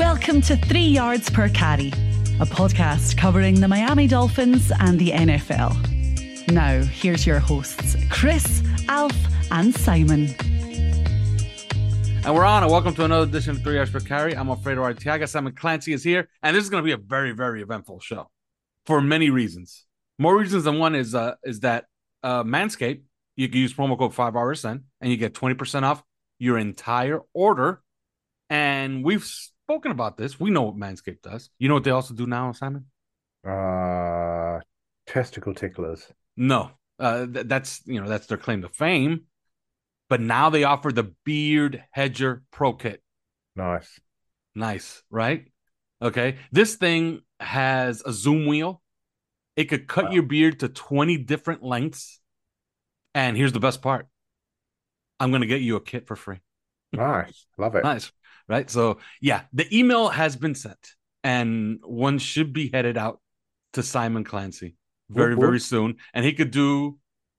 Welcome to Three Yards Per Carry, a podcast covering the Miami Dolphins and the NFL. Now, here's your hosts, Chris, Alf, and Simon. And we're on, and welcome to another edition of Three Yards Per Carry. I'm Alfredo Artiaga. Simon Clancy is here, and this is going to be a very, very eventful show for many reasons. More reasons than one is uh, is that uh, Manscaped, you can use promo code 5RSN and you get 20% off your entire order. And we've spoken about this. We know what Manscaped does. You know what they also do now, Simon? Uh, testicle ticklers. No, uh, th- that's you know that's their claim to fame. But now they offer the Beard Hedger Pro Kit. Nice. Nice, right? Okay. This thing has a zoom wheel. It could cut Wow. your beard to 20 different lengths. And here's the best part I'm going to get you a kit for free. Nice. Love it. Nice. Right. So, yeah, the email has been sent and one should be headed out to Simon Clancy very, Whoop, whoop. very soon. And he could do,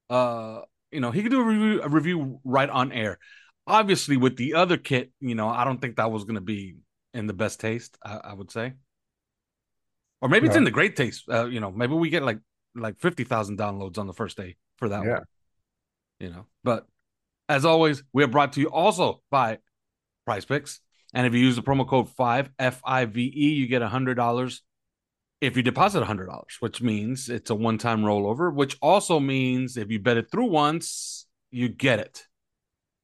uh, you know, he could do a review, a review right on air. Obviously, with the other kit, you know, I don't think that was going to be in the best taste, I, I would say. Or maybe it's in the great taste. Uh, you know, maybe we get like like 50,000 downloads on the first day for that Yeah. one. You know, but as always, we are brought to you also by PrizePicks. And if you use the promo code 5 F I V E, you get $100 if you deposit $100, which means it's a one time rollover, which also means if you bet it through once, you get it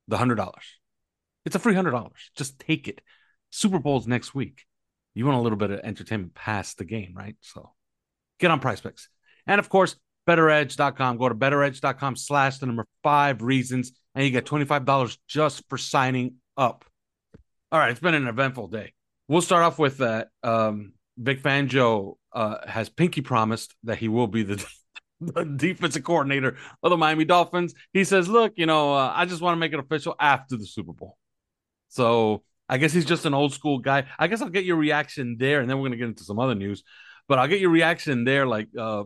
the $100. It's a free $100. Just take it. Super Bowl's next week. You want a little bit of entertainment past the game, right? So get on PrizePicks. And of course, betteredge.com. Go to betteredge.com slash the number five reasons, and you get $25 just for signing up. All right, it's been an eventful day. We'll start off with that. Um, Vic Fangio uh, has pinky promised that he will be the, the defensive coordinator of the Miami Dolphins. He says, "Look, you know, uh, I just want to make it official after the Super Bowl." So I guess he's just an old school guy. I guess I'll get your reaction there, and then we're gonna get into some other news. But I'll get your reaction there. Like, uh,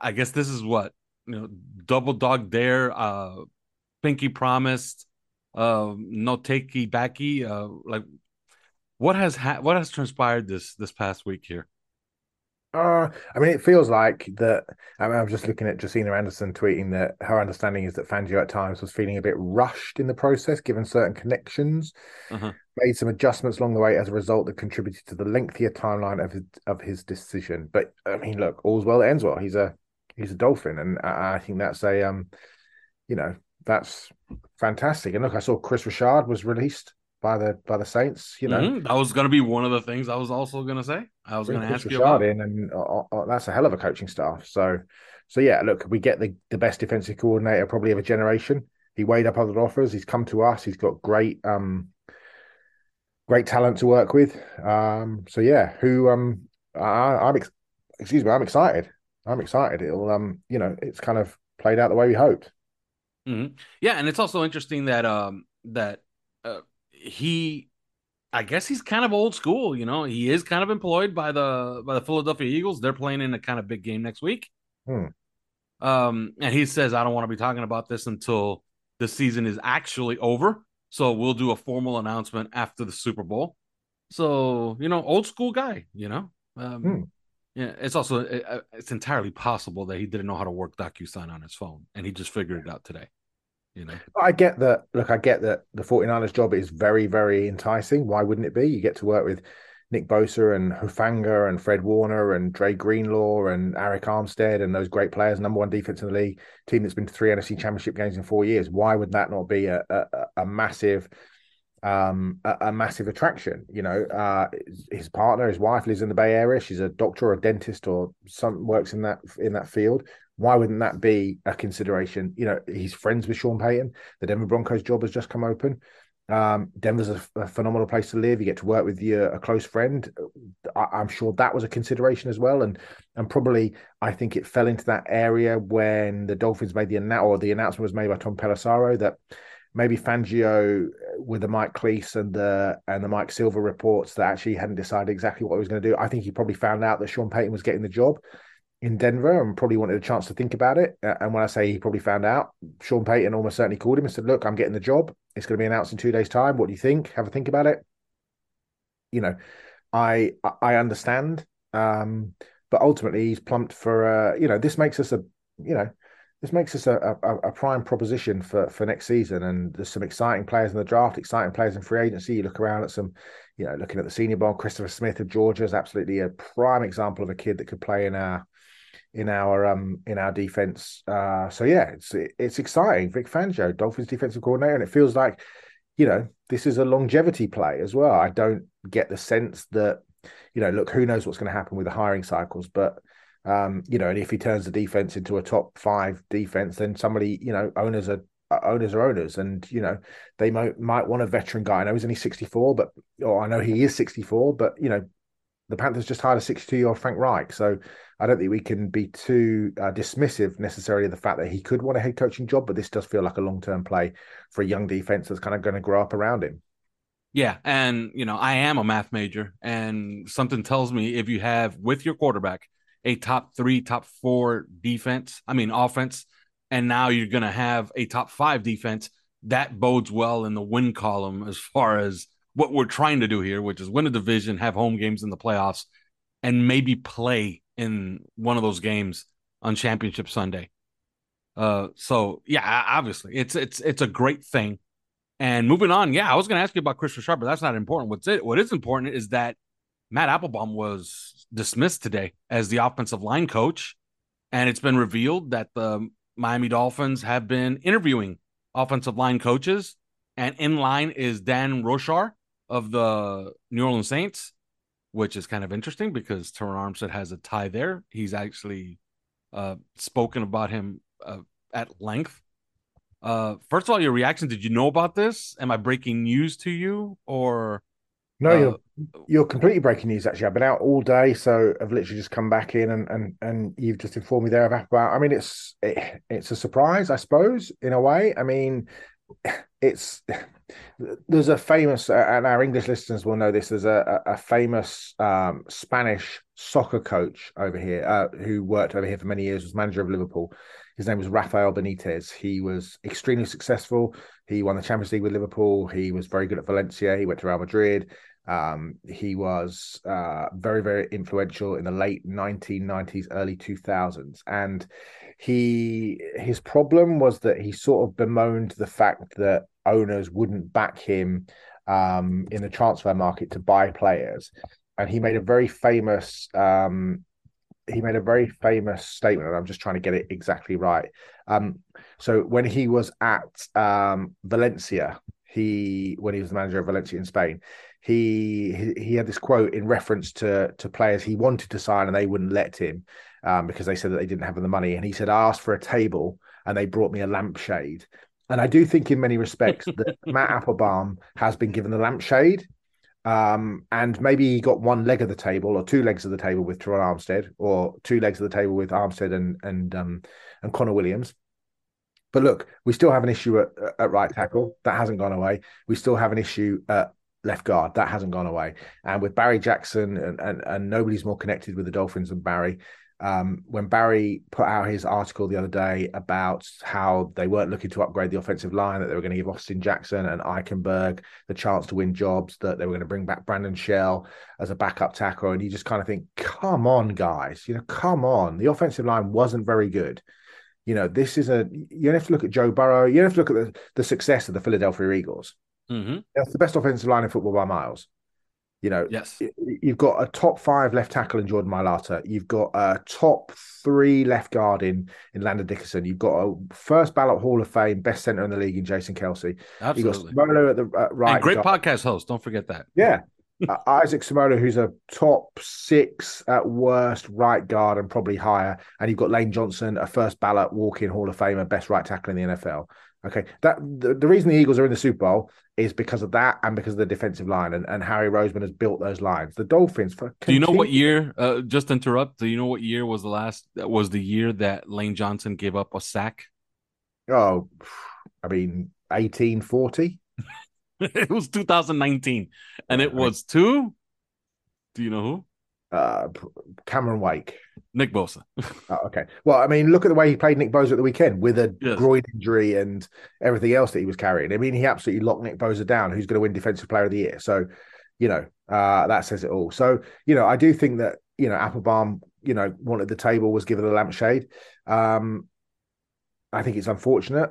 I guess this is what you know, double dog dare, uh, pinky promised, uh, no takey backy. Uh, like, what has ha- what has transpired this this past week here? Uh, I mean, it feels like that. I mean, I'm just looking at Josina Anderson tweeting that her understanding is that Fangio at times was feeling a bit rushed in the process, given certain connections, Uh-huh. made some adjustments along the way as a result that contributed to the lengthier timeline of his, of his decision. But I mean, look, all's well that ends well. He's a he's a dolphin, and I, I think that's a um, you know, that's fantastic. And look, I saw Chris Richard was released by the by the Saints. You know, Mhm. that was going to be one of the things I was also going to say. I was going to ask you about. in, and uh, uh, that's a hell of a coaching staff. So, so yeah, look, we get the the best defensive coordinator probably of a generation. He weighed up other offers. He's come to us. He's got great um great talent to work with. Um, so yeah, who um I, I'm ex- excuse me, I'm excited. I'm excited. It'll um you know it's kind of played out the way we hoped. Mhm. Yeah, and it's also interesting that um that uh, he, I guess he's kind of old school. You know, he is kind of employed by the by the Philadelphia Eagles. They're playing in a kind of big game next week. Hmm. Um, and he says, I don't want to be talking about this until the season is actually over. So we'll do a formal announcement after the Super Bowl. So you know, old school guy. You know, um, Hmm. Yeah. It's also uh, it's entirely possible that he didn't know how to work DocuSign on his phone, and he just figured it out today. You know. I get that. Look, I get that the 49ers job is very, very enticing. Why wouldn't it be? You get to work with Nick Bosa and Hufanga and Fred Warner and Dre Greenlaw and Arik Armstead and those great players, number one defense in the league, team that's been to three NFC championship games in four years. Why would that not be a, a, a massive um, a, a, massive attraction. You know, uh, his partner, his wife, lives in the Bay Area. She's a doctor or a dentist or some works in that in that field. Why wouldn't that be a consideration? You know, he's friends with Sean Payton. The Denver Broncos job has just come open. Um, Denver's a, phenomenal place to live. You get to work with your a close friend. I, am sure that was a consideration as well, and and probably I think it fell into that area when the Dolphins made the announcement or the announcement was made by Tom Pelissero that maybe Fangio with the Mike Klis and the and the Mike Silver reports that actually hadn't decided exactly what he was going to do. I think he probably found out that Sean Payton was getting the job in Denver and probably wanted a chance to think about it. And when I say he probably found out, Sean Payton almost certainly called him and said, "Look, I'm getting the job. It's going to be announced in two days' time. What do you think? Have a think about it." You know, I I understand, um, but ultimately he's plumped for. Uh, you know, this makes us a you know this makes us a, a, a, prime proposition for, for next season. And there's some exciting players in the draft, exciting players in free agency. You look around at some, you know, looking at the Senior Bowl, Christopher Smith of Georgia is absolutely a prime example of a kid that could play in our in our um in our defense. Uh, so yeah, it's it's exciting. Vic Fangio, Dolphins defensive coordinator, and it feels like you know this is a longevity play as well. I don't get the sense that you know, look, who knows what's going to happen with the hiring cycles, but um, you know, and if he turns the defense into a top five defense, then somebody, you know, owners are owners are owners, and you know, they might might want a veteran guy. I know he's only sixty four, but or I know he is sixty four, but you know, the Panthers just hired a 62 year old Frank Reich. So I don't think we can be too uh, dismissive necessarily of the fact that he could want a head coaching job, but this does feel like a long term play for a young defense that's kind of going to grow up around him. Yeah. And, you know, I am a math major, and something tells me if you have with your quarterback a top three, top four defense, I mean, offense, and now you're going to have a top five defense, that bodes well in the win column as far as what we're trying to do here, which is win a division, have home games in the playoffs, and maybe play in one of those games on championship Sunday. Uh, so yeah, obviously it's it's it's a great thing. And moving on, yeah, I was going to ask you about Christian Sharp, but that's not important. What's it? What is important is that Matt Applebaum was dismissed today as the offensive line coach, and it's been revealed that the Miami Dolphins have been interviewing offensive line coaches, and in line is Dan Roushar, of the New Orleans Saints, which is kind of interesting because Terron Armstead has a tie there. He's actually uh, spoken about him uh, at length. Uh, first of all, your reaction. Did you know about this? Am I breaking news to you, or no? Uh, you're you're completely breaking news. Actually, I've been out all day, so I've literally just come back in, and and and you've just informed me there about. I mean, it's it, it's a surprise, I suppose, in a way. I mean, it's there's a famous and our english listeners will know this there's a, a famous um, spanish soccer coach over here uh, who worked over here for many years was manager of liverpool his name was rafael benitez he was extremely successful he won the champions league with liverpool he was very good at valencia he went to real madrid um, he was uh, very very influential in the late 1990s early 2000s and he his problem was that he sort of bemoaned the fact that owners wouldn't back him um, in the transfer market to buy players, and he made a very famous um, he made a very famous statement, and I'm just trying to get it exactly right. Um, so when he was at um, Valencia, he when he was the manager of Valencia in Spain, he, he had this quote in reference to to players he wanted to sign and they wouldn't let him um, because they said that they didn't have the money. And he said, I asked for a table and they brought me a lampshade. And I do think, in many respects, that Matt Applebaum has been given the lampshade. Um, and maybe he got one leg of the table or two legs of the table with Terron Armstead, or two legs of the table with Armstead and and um, and Connor Williams. But look, we still have an issue at, at right tackle that hasn't gone away. We still have an issue at left guard that hasn't gone away. And with Barry Jackson and, and, and nobody's more connected with the Dolphins than Barry um, when Barry put out his article the other day about how they weren't looking to upgrade the offensive line, that they were going to give Austin Jackson and Eichenberg the chance to win jobs, that they were going to bring back Brandon Shell as a backup tackle. And you just kind of think, come on, guys, you know, come on. The offensive line wasn't very good. You know, this is a, you have to look at Joe Burrow, you have to look at the, the success of the Philadelphia Eagles. Mm-hmm. That's the best offensive line in football by miles. You know, Yes. you've got a top five left tackle in Jordan Mailata. You've got a top three left guard in in Landon Dickerson. You've got a first ballot Hall of Fame best center in the league in Jason Kelce. You've got Absolutely. Smolo at the uh, right. and great guard. podcast host. Don't forget that. Yeah. Uh, Isaac Seumalo, who's a top six at worst right guard and probably higher. And you've got Lane Johnson, a first ballot walk in Hall of Famer, best right tackle in the NFL. Okay. That the, the reason the Eagles are in the Super Bowl is because of that and because of the defensive line. And, and Howie Roseman has built those lines. The Dolphins for Do you know what year? Uh, just interrupt. Do you know what year was the last? That was the year that Lane Johnson gave up a sack? Oh, I mean, 1840. it was 2019, and it was two. Do you know who? Uh, Cameron Wake. Nick Bosa. Oh, okay. Well, I mean, look at the way he played Nick Bosa at the weekend with a Yes. groin injury and everything else that he was carrying. I mean, he absolutely locked Nick Bosa down, who's going to win Defensive Player of the Year. So, you know, uh, that says it all. So, you know, I do think that, you know, Applebaum, you know, wanted the table, was given the lampshade. Um, I think it's unfortunate,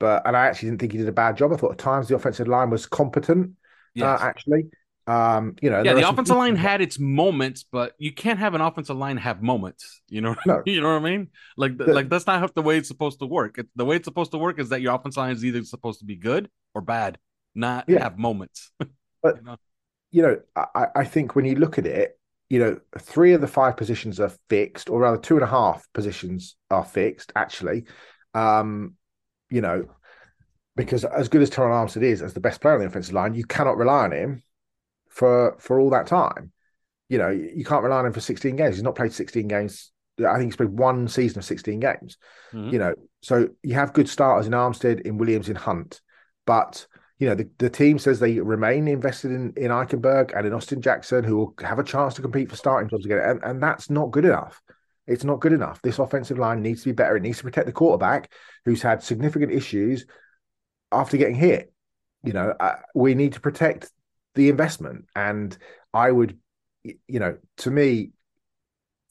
but, and I actually didn't think he did a bad job. I thought at times the offensive line was competent, Yes. uh, actually. Um, you know, yeah, the some offensive line had its moments, but you can't have an offensive line have moments. You know, No. you know what I mean? Like, The- like that's not the way it's supposed to work. It, the way it's supposed to work is that your offensive line is either supposed to be good or bad, not Yeah. have moments. But- You know? you know, I, I think when you look at it, you know, three of the five positions are fixed, or rather, two and a half positions are fixed, actually. Um, you know, because as good as Terron Armstead is as the best player on the offensive line, you cannot rely on him for for all that time. You know, you can't rely on him for 16 games. He's not played 16 games. I think he's played one season of 16 games Mhm. you know, so you have good starters in Armstead, in Williams, in Hunt, but you know the, the team says they remain invested in in Eichenberg and in Austin Jackson, who will have a chance to compete for starting jobs again, and, and that's not good enough. It's not good enough. This offensive line needs to be better. It needs to protect the quarterback, who's had significant issues after getting hit. You know, uh, we need to protect the investment, and I would, you know, to me,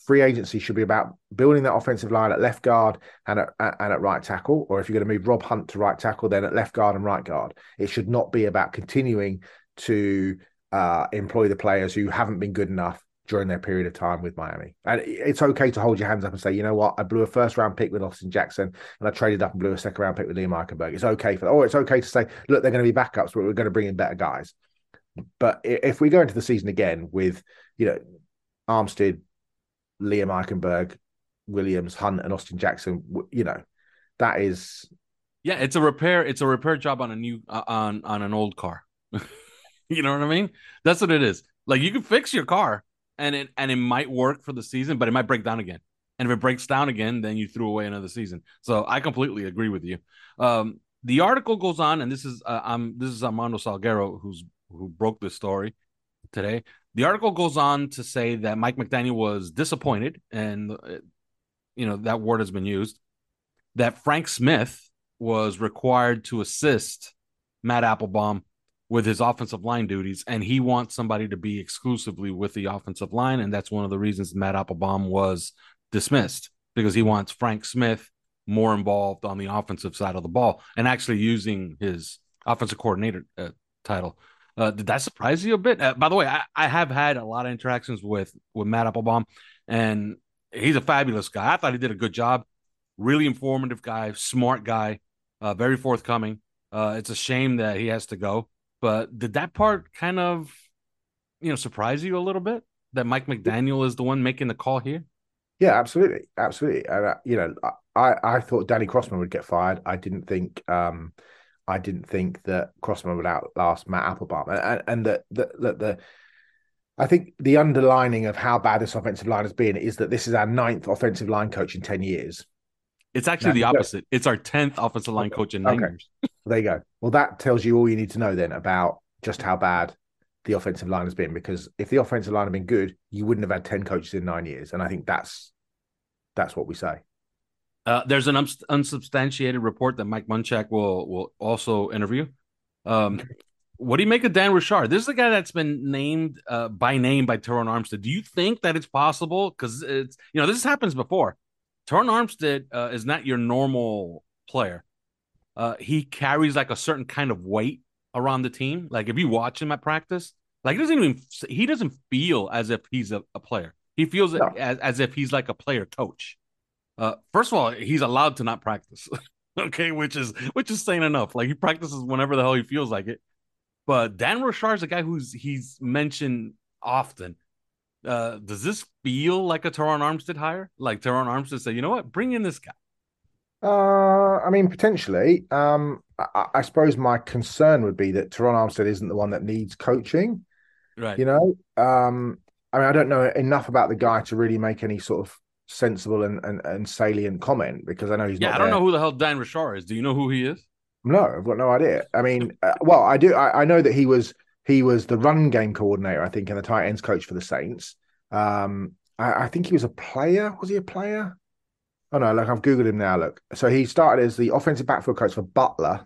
free agency should be about building that offensive line at left guard and at, and at right tackle. Or if you're going to move Rob Hunt to right tackle, then at left guard and right guard. It should not be about continuing to uh, employ the players who haven't been good enough during their period of time with Miami. And it's okay to hold your hands up and say, you know what, I blew a first round pick with Austin Jackson and I traded up and blew a second round pick with Liam Eichenberg. It's okay for that. Or it's okay to say, look, they're going to be backups, but we're going to bring in better guys. But if we go into the season again with, you know, Armstead, Liam Eichenberg, Williams, Hunt, and Austin Jackson, you know, that is Yeah, it's a repair. It's a repair job on a new uh, on on an old car. you know what I mean? That's what it is. Like you can fix your car, and it and it might work for the season, but it might break down again. And if it breaks down again, then you threw away another season. So I completely agree with you. Um, the article goes on, and this is uh, I'm this is Armando Salguero who's who broke this story today. The article goes on to say that Mike McDaniel was disappointed, and uh, you know that word has been used. That Frank Smith was required to assist Matt Applebaum with his offensive line duties, and he wants somebody to be exclusively with the offensive line, and that's one of the reasons Matt Applebaum was dismissed because he wants Frank Smith more involved on the offensive side of the ball and actually using his offensive coordinator uh, title. Uh, did that surprise you a bit? Uh, by the way, I, I have had a lot of interactions with with Matt Applebaum, and he's a fabulous guy. I thought he did a good job. Really informative guy, smart guy, uh, very forthcoming. Uh, it's a shame that he has to go, but did that part kind of, you know, surprise you a little bit that Mike McDaniel is the one making the call here? Yeah, absolutely, absolutely. And uh, you know, I I thought Danny Crossman would get fired. I didn't think um I didn't think that Crossman would outlast Matt Applebaum, and and, and that the, the the I think the underlining of how bad this offensive line has been is that this is our ninth offensive line coach in ten years. It's actually the Now, look- opposite. It's our tenth offensive line coach in nine Okay. years. There you go. Well, that tells you all you need to know then about just how bad the offensive line has been. Because if the offensive line had been good, you wouldn't have had ten coaches in nine years, and I think that's that's what we say. Uh, there's an uns- unsubstantiated report that Mike Munchak will will also interview. Um, what do you make of Dan Roushar? This is a guy that's been named uh, by name by Terron Armstead. Do you think that it's possible? Because it's you know this happens before. Terron Armstead uh, is not your normal player. Uh, he carries like a certain kind of weight around the team. Like if you watch him at practice, Like he doesn't even he doesn't feel as if he's a, a player. He feels No. as, as if he's like a player coach. Uh, first of all, he's allowed to not practice. okay, which is which is saying enough. Like he practices whenever the hell he feels like it. But Dan Roushar is a guy who's he's mentioned often. Uh, does this feel like a Terron Armstead hire? Like Terron Armstead said, you know what, bring in this guy. Uh, I mean, potentially. Um, I, I suppose my concern would be that Terron Armstead isn't the one that needs coaching. Right. You know, um, I mean, I don't know enough about the guy to really make any sort of sensible and, and, and salient comment because I know he's yeah. I don't there. know who the hell Dan Roushar is. Do you know who he is? No, I've got no idea. I mean, uh, well, I do. I, I know that he was he was the run game coordinator, I think, and the tight ends coach for the Saints. Um, I, I think he was a player. Was he a player? Oh no, look, I've googled him now. Look, so he started as the offensive backfield coach for Butler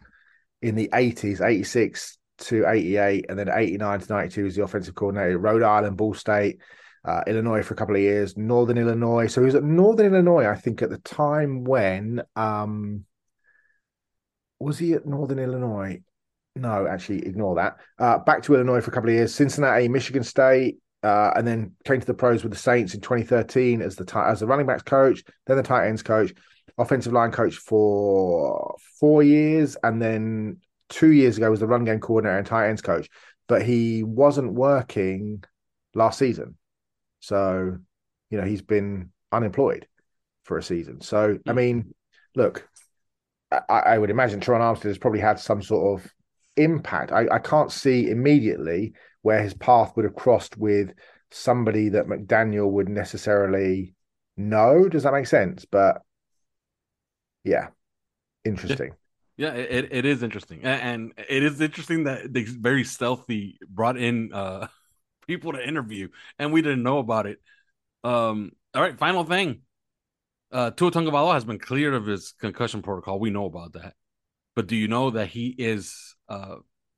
in the eighties, eighty six to eighty eight, and then eighty nine to ninety two was the offensive coordinator. Rhode Island, Ball State, uh, Illinois for a couple of years, Northern Illinois. So he was at Northern Illinois, I think, at the time when um, was he at Northern Illinois? No, actually, ignore that. Uh, back to Illinois for a couple of years, Cincinnati, Michigan State, uh, and then came to the pros with the Saints in 2013 as the as the running backs coach, then the tight ends coach, offensive line coach for four years, and then two years ago was the run game coordinator and tight ends coach. But he wasn't working last season, so you know he's been unemployed for a season. So I mean, look, I, I would imagine Terron Armstead has probably had some sort of impact. I, I can't see immediately where his path would have crossed with somebody that McDaniel would necessarily know. Does that make sense? But yeah, interesting. Yeah, it, it is interesting, and it is interesting that they very stealthy brought in uh people to interview, and we didn't know about it. Um, all right, final thing. Uh, Tua Tagovailoa has been cleared of his concussion protocol. We know about that, but do you know that he is uh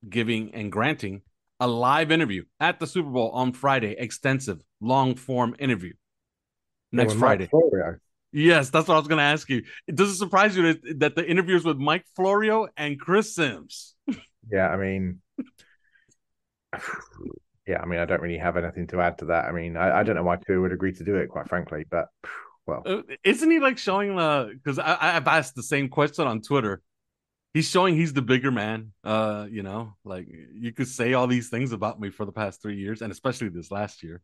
giving and granting a live interview at the Super Bowl on Friday? Extensive, long form interview next With Friday. Florio. Yes, that's what I was going to ask you. It Does it surprise you that, that the interviews with Mike Florio and Chris Sims? Yeah, I mean, yeah, I mean, I don't really have anything to add to that. I mean, I, I don't know why Tua would agree to do it, quite frankly. But well, Uh, Isn't he like showing the? Because I I've asked the same question on Twitter. He's showing he's the bigger man. Uh, you know, like you could say all these things about me for the past three years, and especially this last year.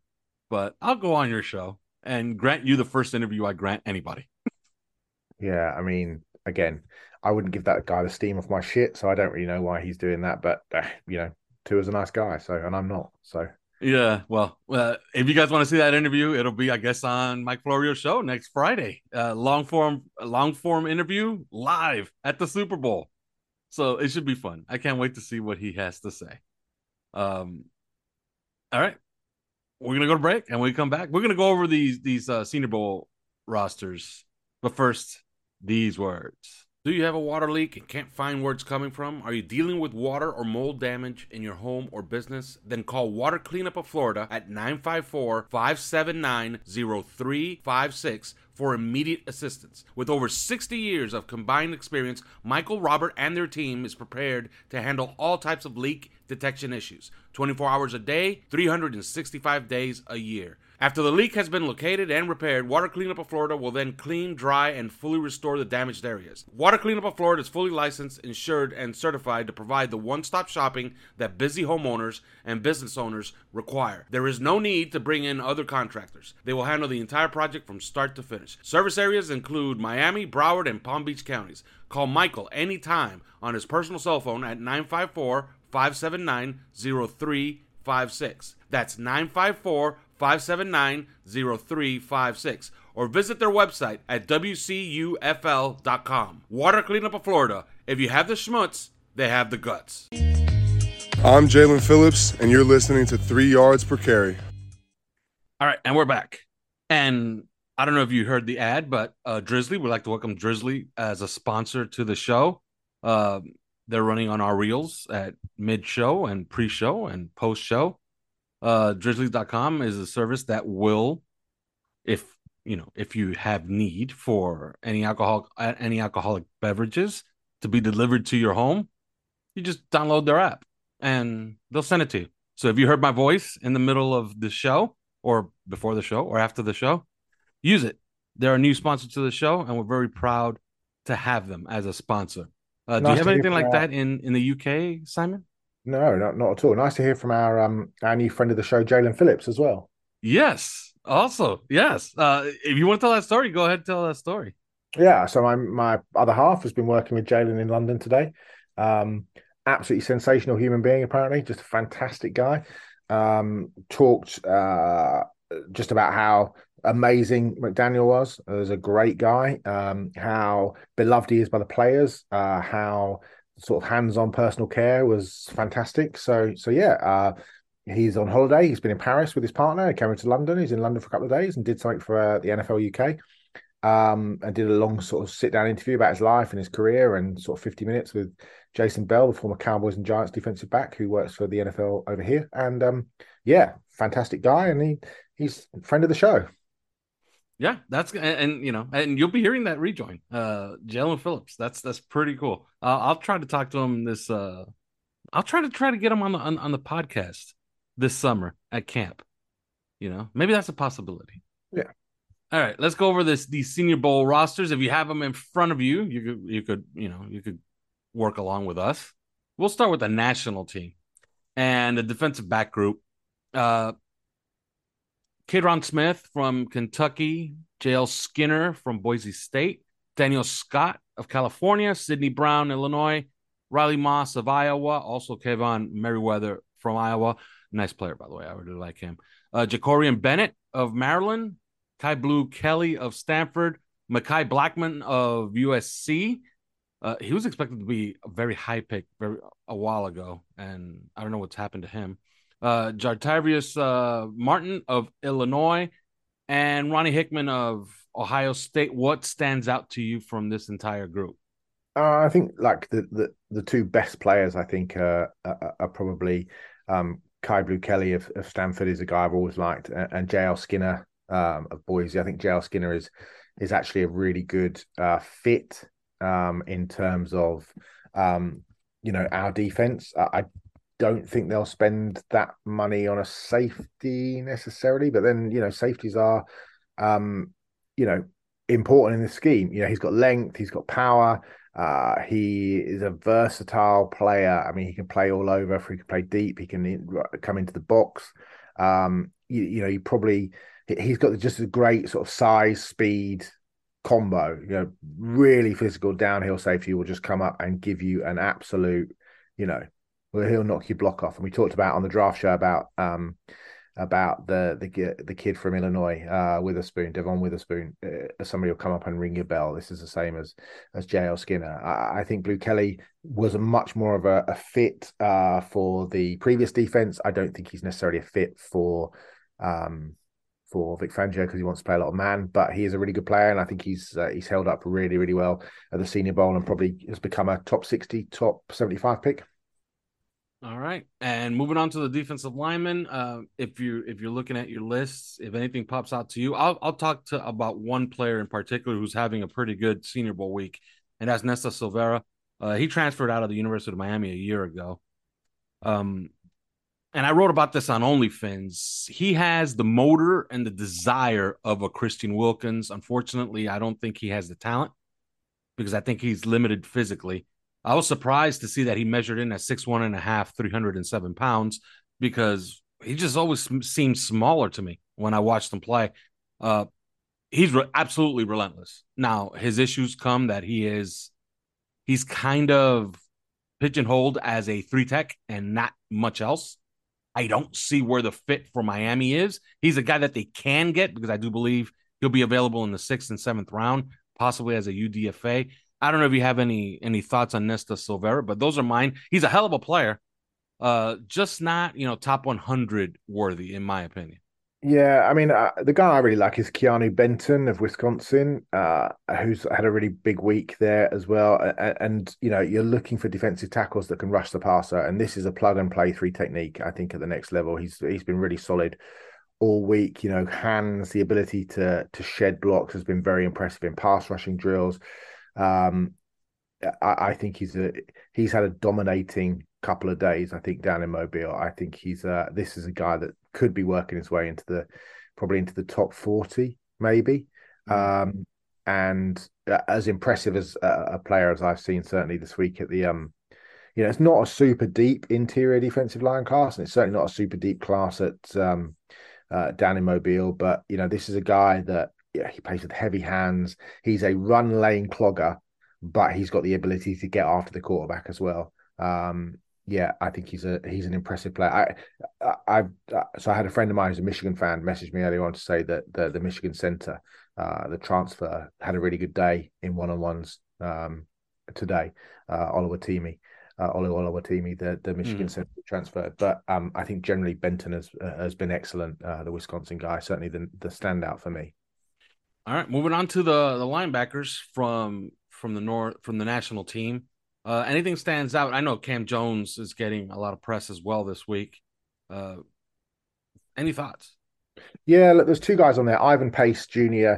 But I'll go on your show and grant you the first interview I grant anybody. yeah, I mean, again, I wouldn't give that guy the steam off my shit, so I don't really know why he's doing that. But uh, you know, Tua's a nice guy, so and I'm not. So Yeah, well, uh, if you guys want to see that interview, it'll be, I guess, on Mike Florio's show next Friday. Uh, long form, long form interview live at the Super Bowl. So it should be fun. I can't wait to see what he has to say. Um, all right, we're gonna go to break, and we come back, we're gonna go over these these uh, Senior Bowl rosters. But first, these words. Do you have a water leak and can't find where it's coming from? Are you dealing with water or mold damage in your home or business? Then call Water Cleanup of Florida at 954 579 0356 for immediate assistance. With over 60 years of combined experience, Michael, Robert, and their team is prepared to handle all types of leak detection issues 24 hours a day, 365 days a year. After the leak has been located and repaired, Water Cleanup of Florida will then clean, dry, and fully restore the damaged areas. Water Cleanup of Florida is fully licensed, insured, and certified to provide the one stop shopping that busy homeowners and business owners require. There is no need to bring in other contractors. They will handle the entire project from start to finish. Service areas include Miami, Broward, and Palm Beach counties. Call Michael anytime on his personal cell phone at 954 579 0356. That's 954 579 0356. Or visit their website at WCUFL.com. Water Cleanup of Florida. If you have the schmutz, they have the guts. I'm Jalen Phillips, and you're listening to Three Yards Per Carry. All right, and we're back. And I don't know if you heard the ad, but uh, Drizly, we'd like to welcome Drizly as a sponsor to the show. Um, they're running on our reels at mid show and pre show and post show. Uh, Drizzlies.com is a service that will, if you know, if you have need for any alcohol, any alcoholic beverages to be delivered to your home, you just download their app and they'll send it to you. So if you heard my voice in the middle of the show, or before the show, or after the show, use it. They're a new sponsor to the show, and we're very proud to have them as a sponsor. Uh, do you have anything like that in in the UK, Simon? No, not not at all. Nice to hear from our um our new friend of the show, Jalen Phillips, as well. Yes. Also, yes. Uh, if you want to tell that story, go ahead and tell that story. Yeah. So my my other half has been working with Jalen in London today. Um, absolutely sensational human being, apparently, just a fantastic guy. Um, talked uh, just about how amazing McDaniel was as a great guy, um, how beloved he is by the players, uh, how sort of hands-on personal care was fantastic. So, so yeah, uh, he's on holiday. He's been in Paris with his partner. He came into London. He's in London for a couple of days and did something for uh, the NFL UK. Um, and did a long sort of sit down interview about his life and his career and sort of 50 minutes with Jason Bell, the former Cowboys and Giants defensive back who works for the NFL over here. And um, yeah, fantastic guy. And he he's friend of the show. Yeah, that's and, and, you know, and you'll be hearing that rejoin, uh, Jalen Phillips. That's that's pretty cool. Uh, I'll try to talk to him this. Uh, I'll try to try to get him on the on, on the podcast this summer at camp. You know, maybe that's a possibility. Yeah. All right, let's go over this these Senior Bowl rosters. If you have them in front of you, you could you could you know you could work along with us. We'll start with the national team and the defensive back group. Uh, Keidron Smith from Kentucky, JL Skinner from Boise State, Daniel Scott of California, Sydney Brown, Illinois, Riley Moss of Iowa, also Kaevon Merriweather from Iowa. Nice player, by the way. I really like him. Uh, Jakorian Bennett of Maryland, Kyu Blu Kelly of Stanford, Mekhi Blackmon of USC. Uh, he was expected to be a very high pick very a while ago, and I don't know what's happened to him uh, Jartavius uh, Martin of Illinois, and Ronnie Hickman of Ohio State. What stands out to you from this entire group? Uh, I think like the, the the two best players. I think uh, are, are probably um, Kyu Blu Kelly of, of, Stanford is a guy I've always liked, and, and JL Skinner um, of Boise. I think JL Skinner is is actually a really good uh, fit um, in terms of um, you know our defense. I, I don't think they'll spend that money on a safety necessarily. But then, you know, safeties are, um, you know, important in the scheme. You know, he's got length, he's got power. Uh, he is a versatile player. I mean, he can play all over. If he can play deep, he can come into the box. Um, you, you know, he probably he's got just a great sort of size, speed combo. You know, really physical downhill safety will just come up and give you an absolute, you know, where he'll knock your block off. And we talked about on the draft show about um, about the the the kid from Illinois, uh, Witherspoon, Devon Witherspoon. Uh, somebody will come up and ring your bell. This is the same as as JL Skinner. I, I think Blu Kelly was much more of a, a fit uh, for the previous defense. I don't think he's necessarily a fit for um, for Vic Fangio because he wants to play a lot of man, but he is a really good player, and I think he's uh, he's held up really really well at the Senior Bowl and probably has become a top sixty, top seventy five pick. All right, and moving on to the defensive lineman. Uh, if you if you're looking at your lists, if anything pops out to you, I'll I'll talk to about one player in particular who's having a pretty good Senior Bowl week, and that's Nesta Silvera. Uh, he transferred out of the University of Miami a year ago. Um, and I wrote about this on OnlyFins. He has the motor and the desire of a Christian Wilkins. Unfortunately, I don't think he has the talent because I think he's limited physically. I was surprised to see that he measured in at six one and a half, 307 pounds, because he just always seemed smaller to me when I watched him play. Uh, he's re- absolutely relentless. Now, his issues come that he is, he's kind of pigeonholed as a three tech and not much else. I don't see where the fit for Miami is. He's a guy that they can get because I do believe he'll be available in the sixth and seventh round, possibly as a UDFA. I don't know if you have any any thoughts on Nesta Silvera, but those are mine. He's a hell of a player, uh, just not you know top 100 worthy in my opinion. Yeah, I mean uh, the guy I really like is Keanu Benton of Wisconsin, uh, who's had a really big week there as well. And, and, you know you're looking for defensive tackles that can rush the passer, and this is a plug and play three technique. I think at the next level, he's he's been really solid all week. You know, hands, the ability to to shed blocks has been very impressive in pass rushing drills. Um, I, I, think he's a he's had a dominating couple of days. I think down in Mobile, I think he's uh, this is a guy that could be working his way into the probably into the top forty, maybe. Mm-hmm. Um, and uh, as impressive as a player as I've seen certainly this week at the um, you know, it's not a super deep interior defensive line class, and it's certainly not a super deep class at um, uh, down in Mobile. But you know, this is a guy that yeah, he plays with heavy hands. He's a run lane clogger, but he's got the ability to get after the quarterback as well. Um, yeah, I think he's a he's an impressive player. I, I, I, so I had a friend of mine who's a Michigan fan message me earlier on to say that the the Michigan center, uh, the transfer, had a really good day in one on ones um, today. Uh, Oluwatimi, uh, the the Michigan mm. center transfer. But um, I think generally Benton has uh, has been excellent. Uh, the Wisconsin guy, certainly the the standout for me. All right, moving on to the the linebackers from from the north from the national team. Uh, anything stands out? I know Cam Jones is getting a lot of press as well this week. Uh, any thoughts? Yeah, look, there's two guys on there. Ivan Pace Jr.,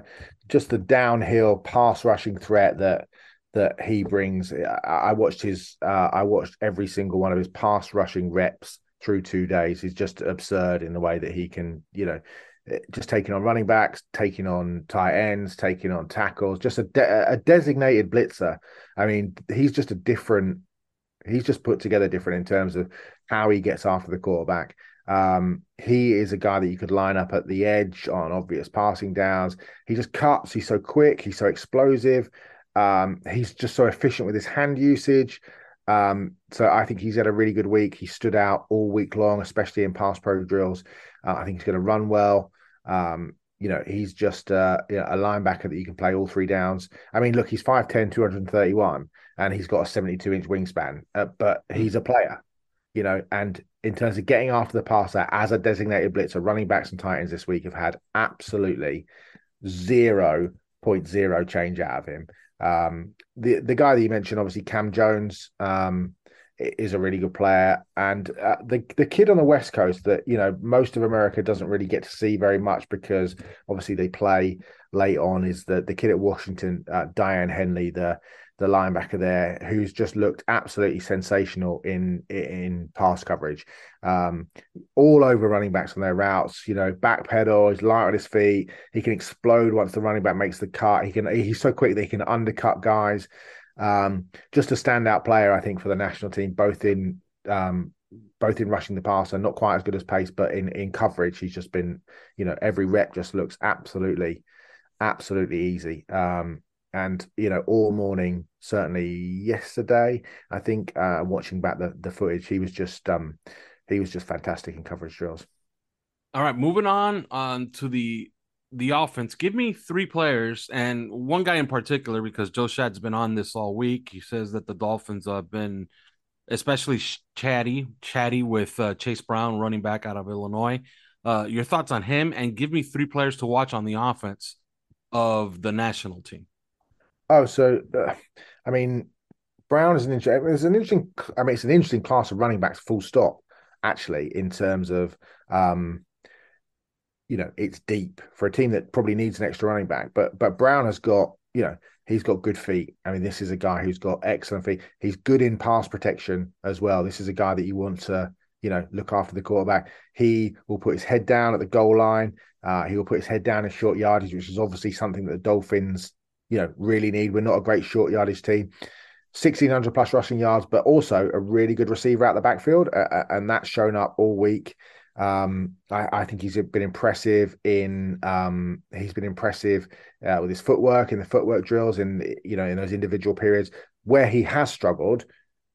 just the downhill pass rushing threat that that he brings. I watched his. Uh, I watched every single one of his pass rushing reps through two days. He's just absurd in the way that he can, you know, just taking on running backs, taking on tight ends, taking on tackles, just a, de- a designated blitzer. I mean, he's just a different. He's just put together different in terms of how he gets after the quarterback. Um, he is a guy that you could line up at the edge on obvious passing downs. He just cuts. He's so quick. He's so explosive. Um, he's just so efficient with his hand usage. Um, so I think he's had a really good week. He stood out all week long, especially in pass pro drills. Uh, I think he's going to run well. Um, you know, he's just uh, you know, a linebacker that you can play all three downs. I mean, look, he's 5'10, 231, and he's got a 72 inch wingspan, uh, but he's a player, you know, and in terms of getting after the passer as a designated blitzer, running backs and tight ends this week have had absolutely 0.0 change out of him. Um, the the guy that you mentioned, obviously Cam Jones, um, is a really good player, and uh, the the kid on the west coast that you know most of America doesn't really get to see very much because obviously they play late on is the the kid at Washington, uh, Daiyan Henley, the the linebacker there, who's just looked absolutely sensational in in pass coverage, um, all over running backs on their routes. You know, back pedal, he's light on his feet. He can explode once the running back makes the cut. He can he's so quick that he can undercut guys. Um, just a standout player, I think, for the national team, both in um, both in rushing the passer, not quite as good as pace, but in in coverage, he's just been, you know, every rep just looks absolutely, absolutely easy. Um, and you know, all morning, certainly yesterday, I think, uh, watching back the the footage, he was just um, he was just fantastic in coverage drills. All right, moving on on to the the offense, give me three players and one guy in particular because Joe Schad's been on this all week. He says that the Dolphins have been especially chatty, chatty with uh, Chase Brown, running back out of Illinois. Uh, your thoughts on him and give me three players to watch on the offense of the national team. Oh, so uh, I mean, Brown is an interesting. It's an interesting. I mean, it's an interesting class of running backs. Full stop. Actually, in terms of um, you know, it's deep for a team that probably needs an extra running back. But but Brown has got, you know, he's got good feet. I mean, this is a guy who's got excellent feet. He's good in pass protection as well. This is a guy that you want to, you know, look after the quarterback. He will put his head down at the goal line. Uh, he will put his head down in short yardage, which is obviously something that the Dolphins, you know, really need. We're not a great short yardage team. 1600 plus rushing yards, but also a really good receiver out the backfield. Uh, and that's shown up all week. Um, I, I, think he's been impressive in um, he's been impressive uh, with his footwork in the footwork drills and you know in those individual periods where he has struggled.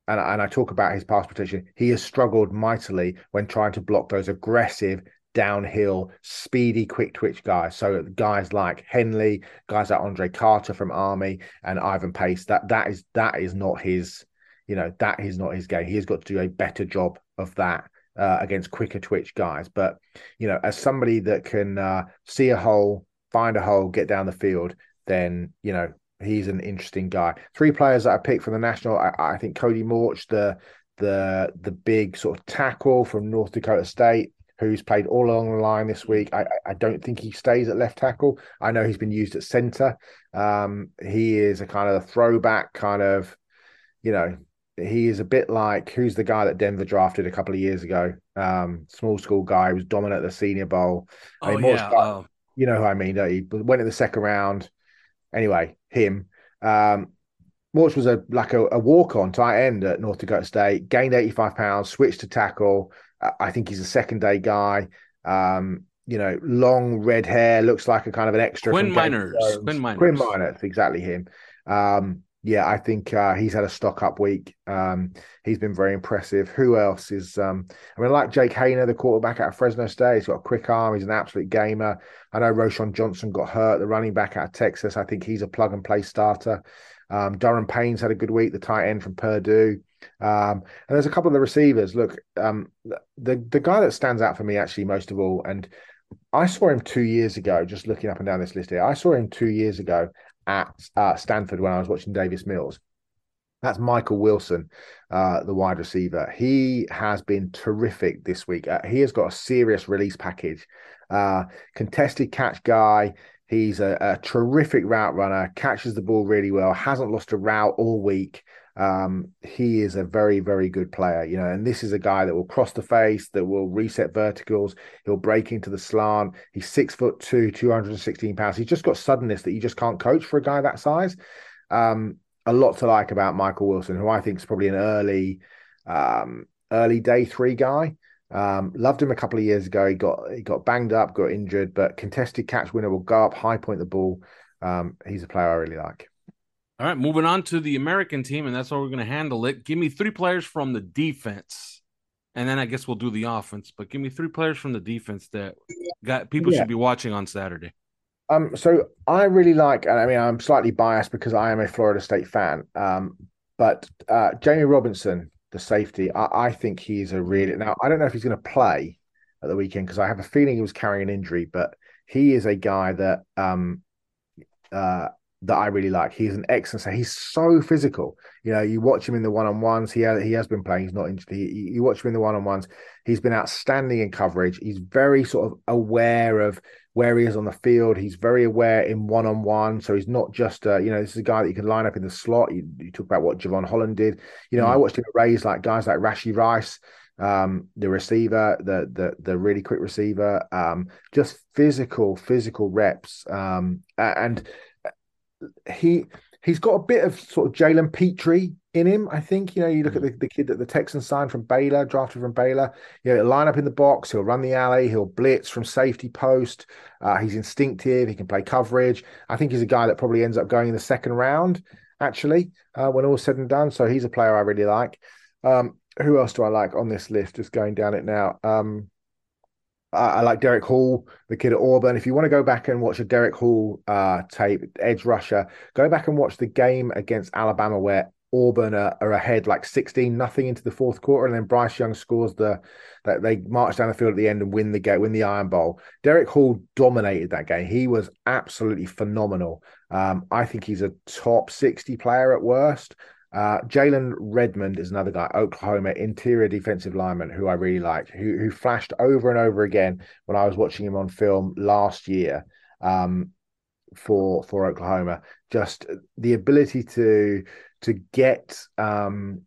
And, and I talk about his pass protection. He has struggled mightily when trying to block those aggressive downhill, speedy, quick twitch guys. So guys like Henley, guys like Andre Carter from Army, and Ivan Pace. That that is that is not his, you know, that is not his game. He has got to do a better job of that uh, against quicker twitch guys. But you know, as somebody that can uh, see a hole, find a hole, get down the field, then you know he's an interesting guy. Three players that I picked from the national. I, I think Cody Mauch, the the the big sort of tackle from North Dakota State, who's played all along the line this week. I, I don't think he stays at left tackle. I know he's been used at center. Um, he is a kind of a throwback, kind of, you know, he is a bit like who's the guy that Denver drafted a couple of years ago? Um, small school guy who was dominant at the Senior Bowl. I Oh mean, yeah. Sky- uh, you know who I mean? But went in the second round. Anyway, him. Um, Mauch was a like a, a walk on tight end at North Dakota State. Gained eighty five pounds. Switched to tackle. I think he's a second day guy. Um, you know, long red hair, looks like a kind of an extra. Quinn from Game of Miners. Quinn Miners. Quinn Miners, exactly him. Um, yeah, I think uh, he's had a stock up week. Um, he's been very impressive. Who else is? Um, I mean, like Jake Haener, the quarterback out of Fresno State. He's got a quick arm. He's an absolute gamer. I know Roschon Johnson got hurt, the running back out of Texas. I think he's a plug and play starter. Um, Durham Payne's had a good week, the tight end from Purdue. Um, and there's a couple of the receivers. Look, um, the the guy that stands out for me actually most of all, and I saw him two years ago. Just looking up and down this list here, I saw him two years ago at uh, Stanford when I was watching Davis Mills. That's Michael Wilson, uh, the wide receiver. He has been terrific this week. Uh, he has got a serious release package. Uh, contested catch guy. He's a, a, terrific route runner, catches the ball really well, hasn't lost a route all week. Um, he is a very, very good player, you know, and this is a guy that will cross the face, that will reset verticals, he'll break into the slant. He's six foot two, 216 pounds. He's just got suddenness that you just can't coach for a guy that size. Um, a lot to like about Michael Wilson, who I think is probably an early, um, early day three guy. Um, loved him a couple of years ago. He got he got banged up, got injured, but contested catch winner will go up, high point the ball. Um, he's a player I really like. All right, moving on to the American team, and that's how we're going to handle it. Give me three players from the defense, and then I guess we'll do the offense. But give me three players from the defense that got people Yeah. should be watching on Saturday. Um, so I really like, and I mean, I'm slightly biased because I am a Florida State fan. Um, but uh, Jammie Robinson, the safety, I, I think he's a really now. I don't know if he's going to play at the weekend because I have a feeling he was carrying an injury, but he is a guy that um, uh, that I really like. He's an excellent. So he's so physical. You know, you watch him in the one on ones. He has, he has been playing. He's not injured. He, you watch him in the one on ones. He's been outstanding in coverage. He's very sort of aware of where he is on the field. He's very aware in one on one. So he's not just, a, you know, this is a guy that you can line up in the slot. You, you talk about what Jevon Holland did. You know, Mm. I watched him raise like guys like Rashee Rice, um, the receiver, the the the really quick receiver, um, just physical, physical reps. Um, and he he's got a bit of sort of Jalen Pitre in him. I think you know you look at the, the kid that the Texans signed from Baylor, drafted from Baylor. You know, he'll line up in the box, he'll run the alley, he'll blitz from safety post. Uh, he's instinctive, he can play coverage. I think he's a guy that probably ends up going in the second round. Actually, uh, when all's said and done, so he's a player I really like. Um, who else do I like on this list? Just going down it now. Um, I, like Derick Hall, the kid at Auburn. If you want to go back and watch a Derick Hall uh, tape, edge rusher, go back and watch the game against Alabama where Auburn are, are ahead like 16 nothing into the fourth quarter, and then Bryce Young scores the that they march down the field at the end and win the game, win the Iron Bowl. Derick Hall dominated that game. He was absolutely phenomenal. Um, I think he's a top 60 player at worst. Uh, Jalen Redmond is another guy, Oklahoma interior defensive lineman who I really liked, who who flashed over and over again when I was watching him on film last year um, for for Oklahoma. Just the ability to to get um,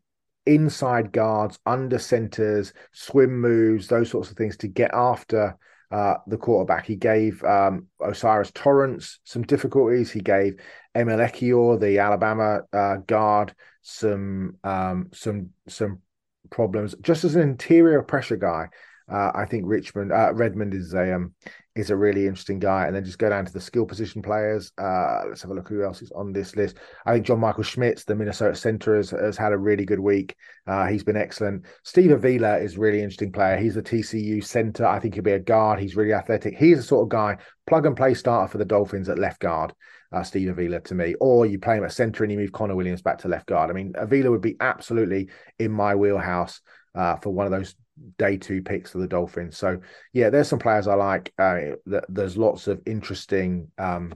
inside guards, under centers, swim moves, those sorts of things to get after uh, the quarterback. He gave um, O'Cyrus Torrence some difficulties. He gave Emil Ekiyor, the Alabama uh, guard, some um, some some problems. Just as an interior pressure guy, uh, I think Richmond uh, Redmond is a um, is a really interesting guy. And then just go down to the skill position players. Uh, let's have a look who else is on this list. I think John Michael Schmitz, the Minnesota center, has, has had a really good week. Uh, he's been excellent. Steve Avila is a really interesting player. He's a TCU center. I think he'll be a guard. He's really athletic. He's the sort of guy plug and play starter for the Dolphins at left guard. Uh, Steve Avila to me, or you play him at center and you move Connor Williams back to left guard. I mean, Avila would be absolutely in my wheelhouse uh, for one of those day two picks for the Dolphins. So yeah, there's some players I like. Uh, there's lots of interesting, um,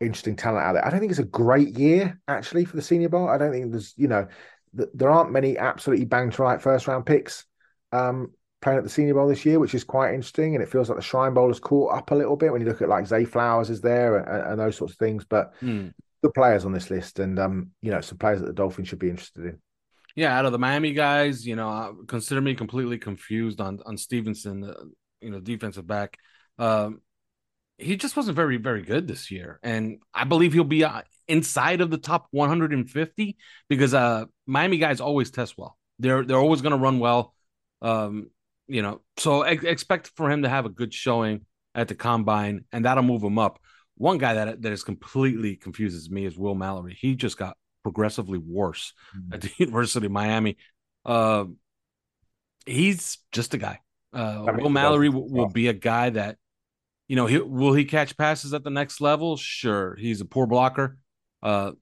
interesting talent out there. I don't think it's a great year actually for the Senior Bowl. I don't think there's, you know, th- there aren't many absolutely bang to right first round picks um, playing at the Senior Bowl this year, which is quite interesting. And it feels like the Shrine Bowl has caught up a little bit when you look at like Zay Flowers is there and, and those sorts of things. But Hmm. good players on this list, and um, you know, some players that the Dolphins should be interested in. Yeah, out of the Miami guys, you know, uh, consider me completely confused on on Stevenson, uh, you know, defensive back. Um, he just wasn't very very good this year, and I believe he'll be uh, inside of the top 150 because uh Miami guys always test well. They're they're always going to run well. Um, you know, so ex- expect for him to have a good showing at the combine, and that'll move him up. One guy that that is completely confuses me is Will Mallory. He just got progressively worse mm-hmm. at the University of Miami. Uh, he's just a guy. Uh, Will Mallory will, will be a guy that, you know, he will he catch passes at the next level? Sure, he's a poor blocker. Uh,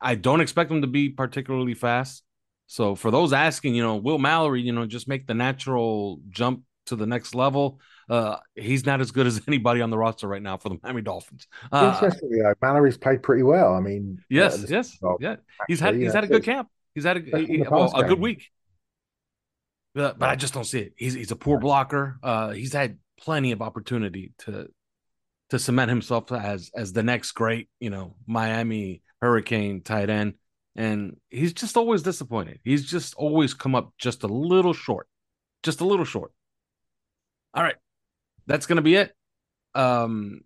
I don't expect him to be particularly fast. So for those asking, you know, Will Mallory, you know, just make the natural jump to the next level. Uh, he's not as good as anybody on the roster right now for the Miami Dolphins. Uh, Interestingly, though, Mallory's played pretty well. I mean, yes, yes, yeah. He's had he's had a good camp. He's had a, he, well, a good week. But, but I just don't see it. He's he's a poor blocker. Uh, he's had plenty of opportunity to to cement himself as as the next great, you know, Miami Hurricane tight end. And he's just always disappointed. He's just always come up just a little short. Just a little short. All right. That's gonna be it. Um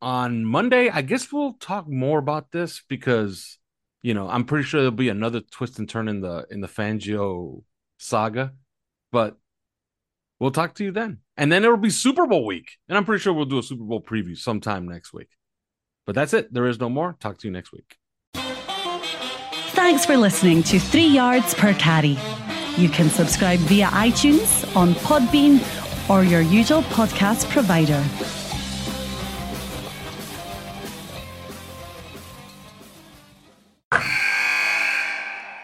on Monday, I guess we'll talk more about this because you know, I'm pretty sure there'll be another twist and turn in the in the Fangio saga. But we'll talk to you then. And then it'll be Super Bowl week. And I'm pretty sure we'll do a Super Bowl preview sometime next week. But that's it. There is no more. Talk to you next week. Thanks for listening to Three Yards Per Carry. You can subscribe via iTunes, on Podbean, or your usual podcast provider.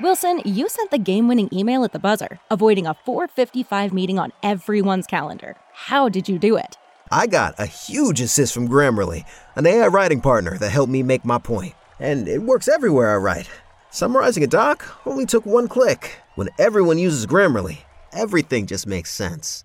Wilson, you sent the game-winning email at the buzzer, avoiding a 4:55 meeting on everyone's calendar. How did you do it? I got a huge assist from Grammarly, an AI writing partner that helped me make my point. And it works everywhere I write. Summarizing a doc only took one click. When everyone uses Grammarly, everything just makes sense.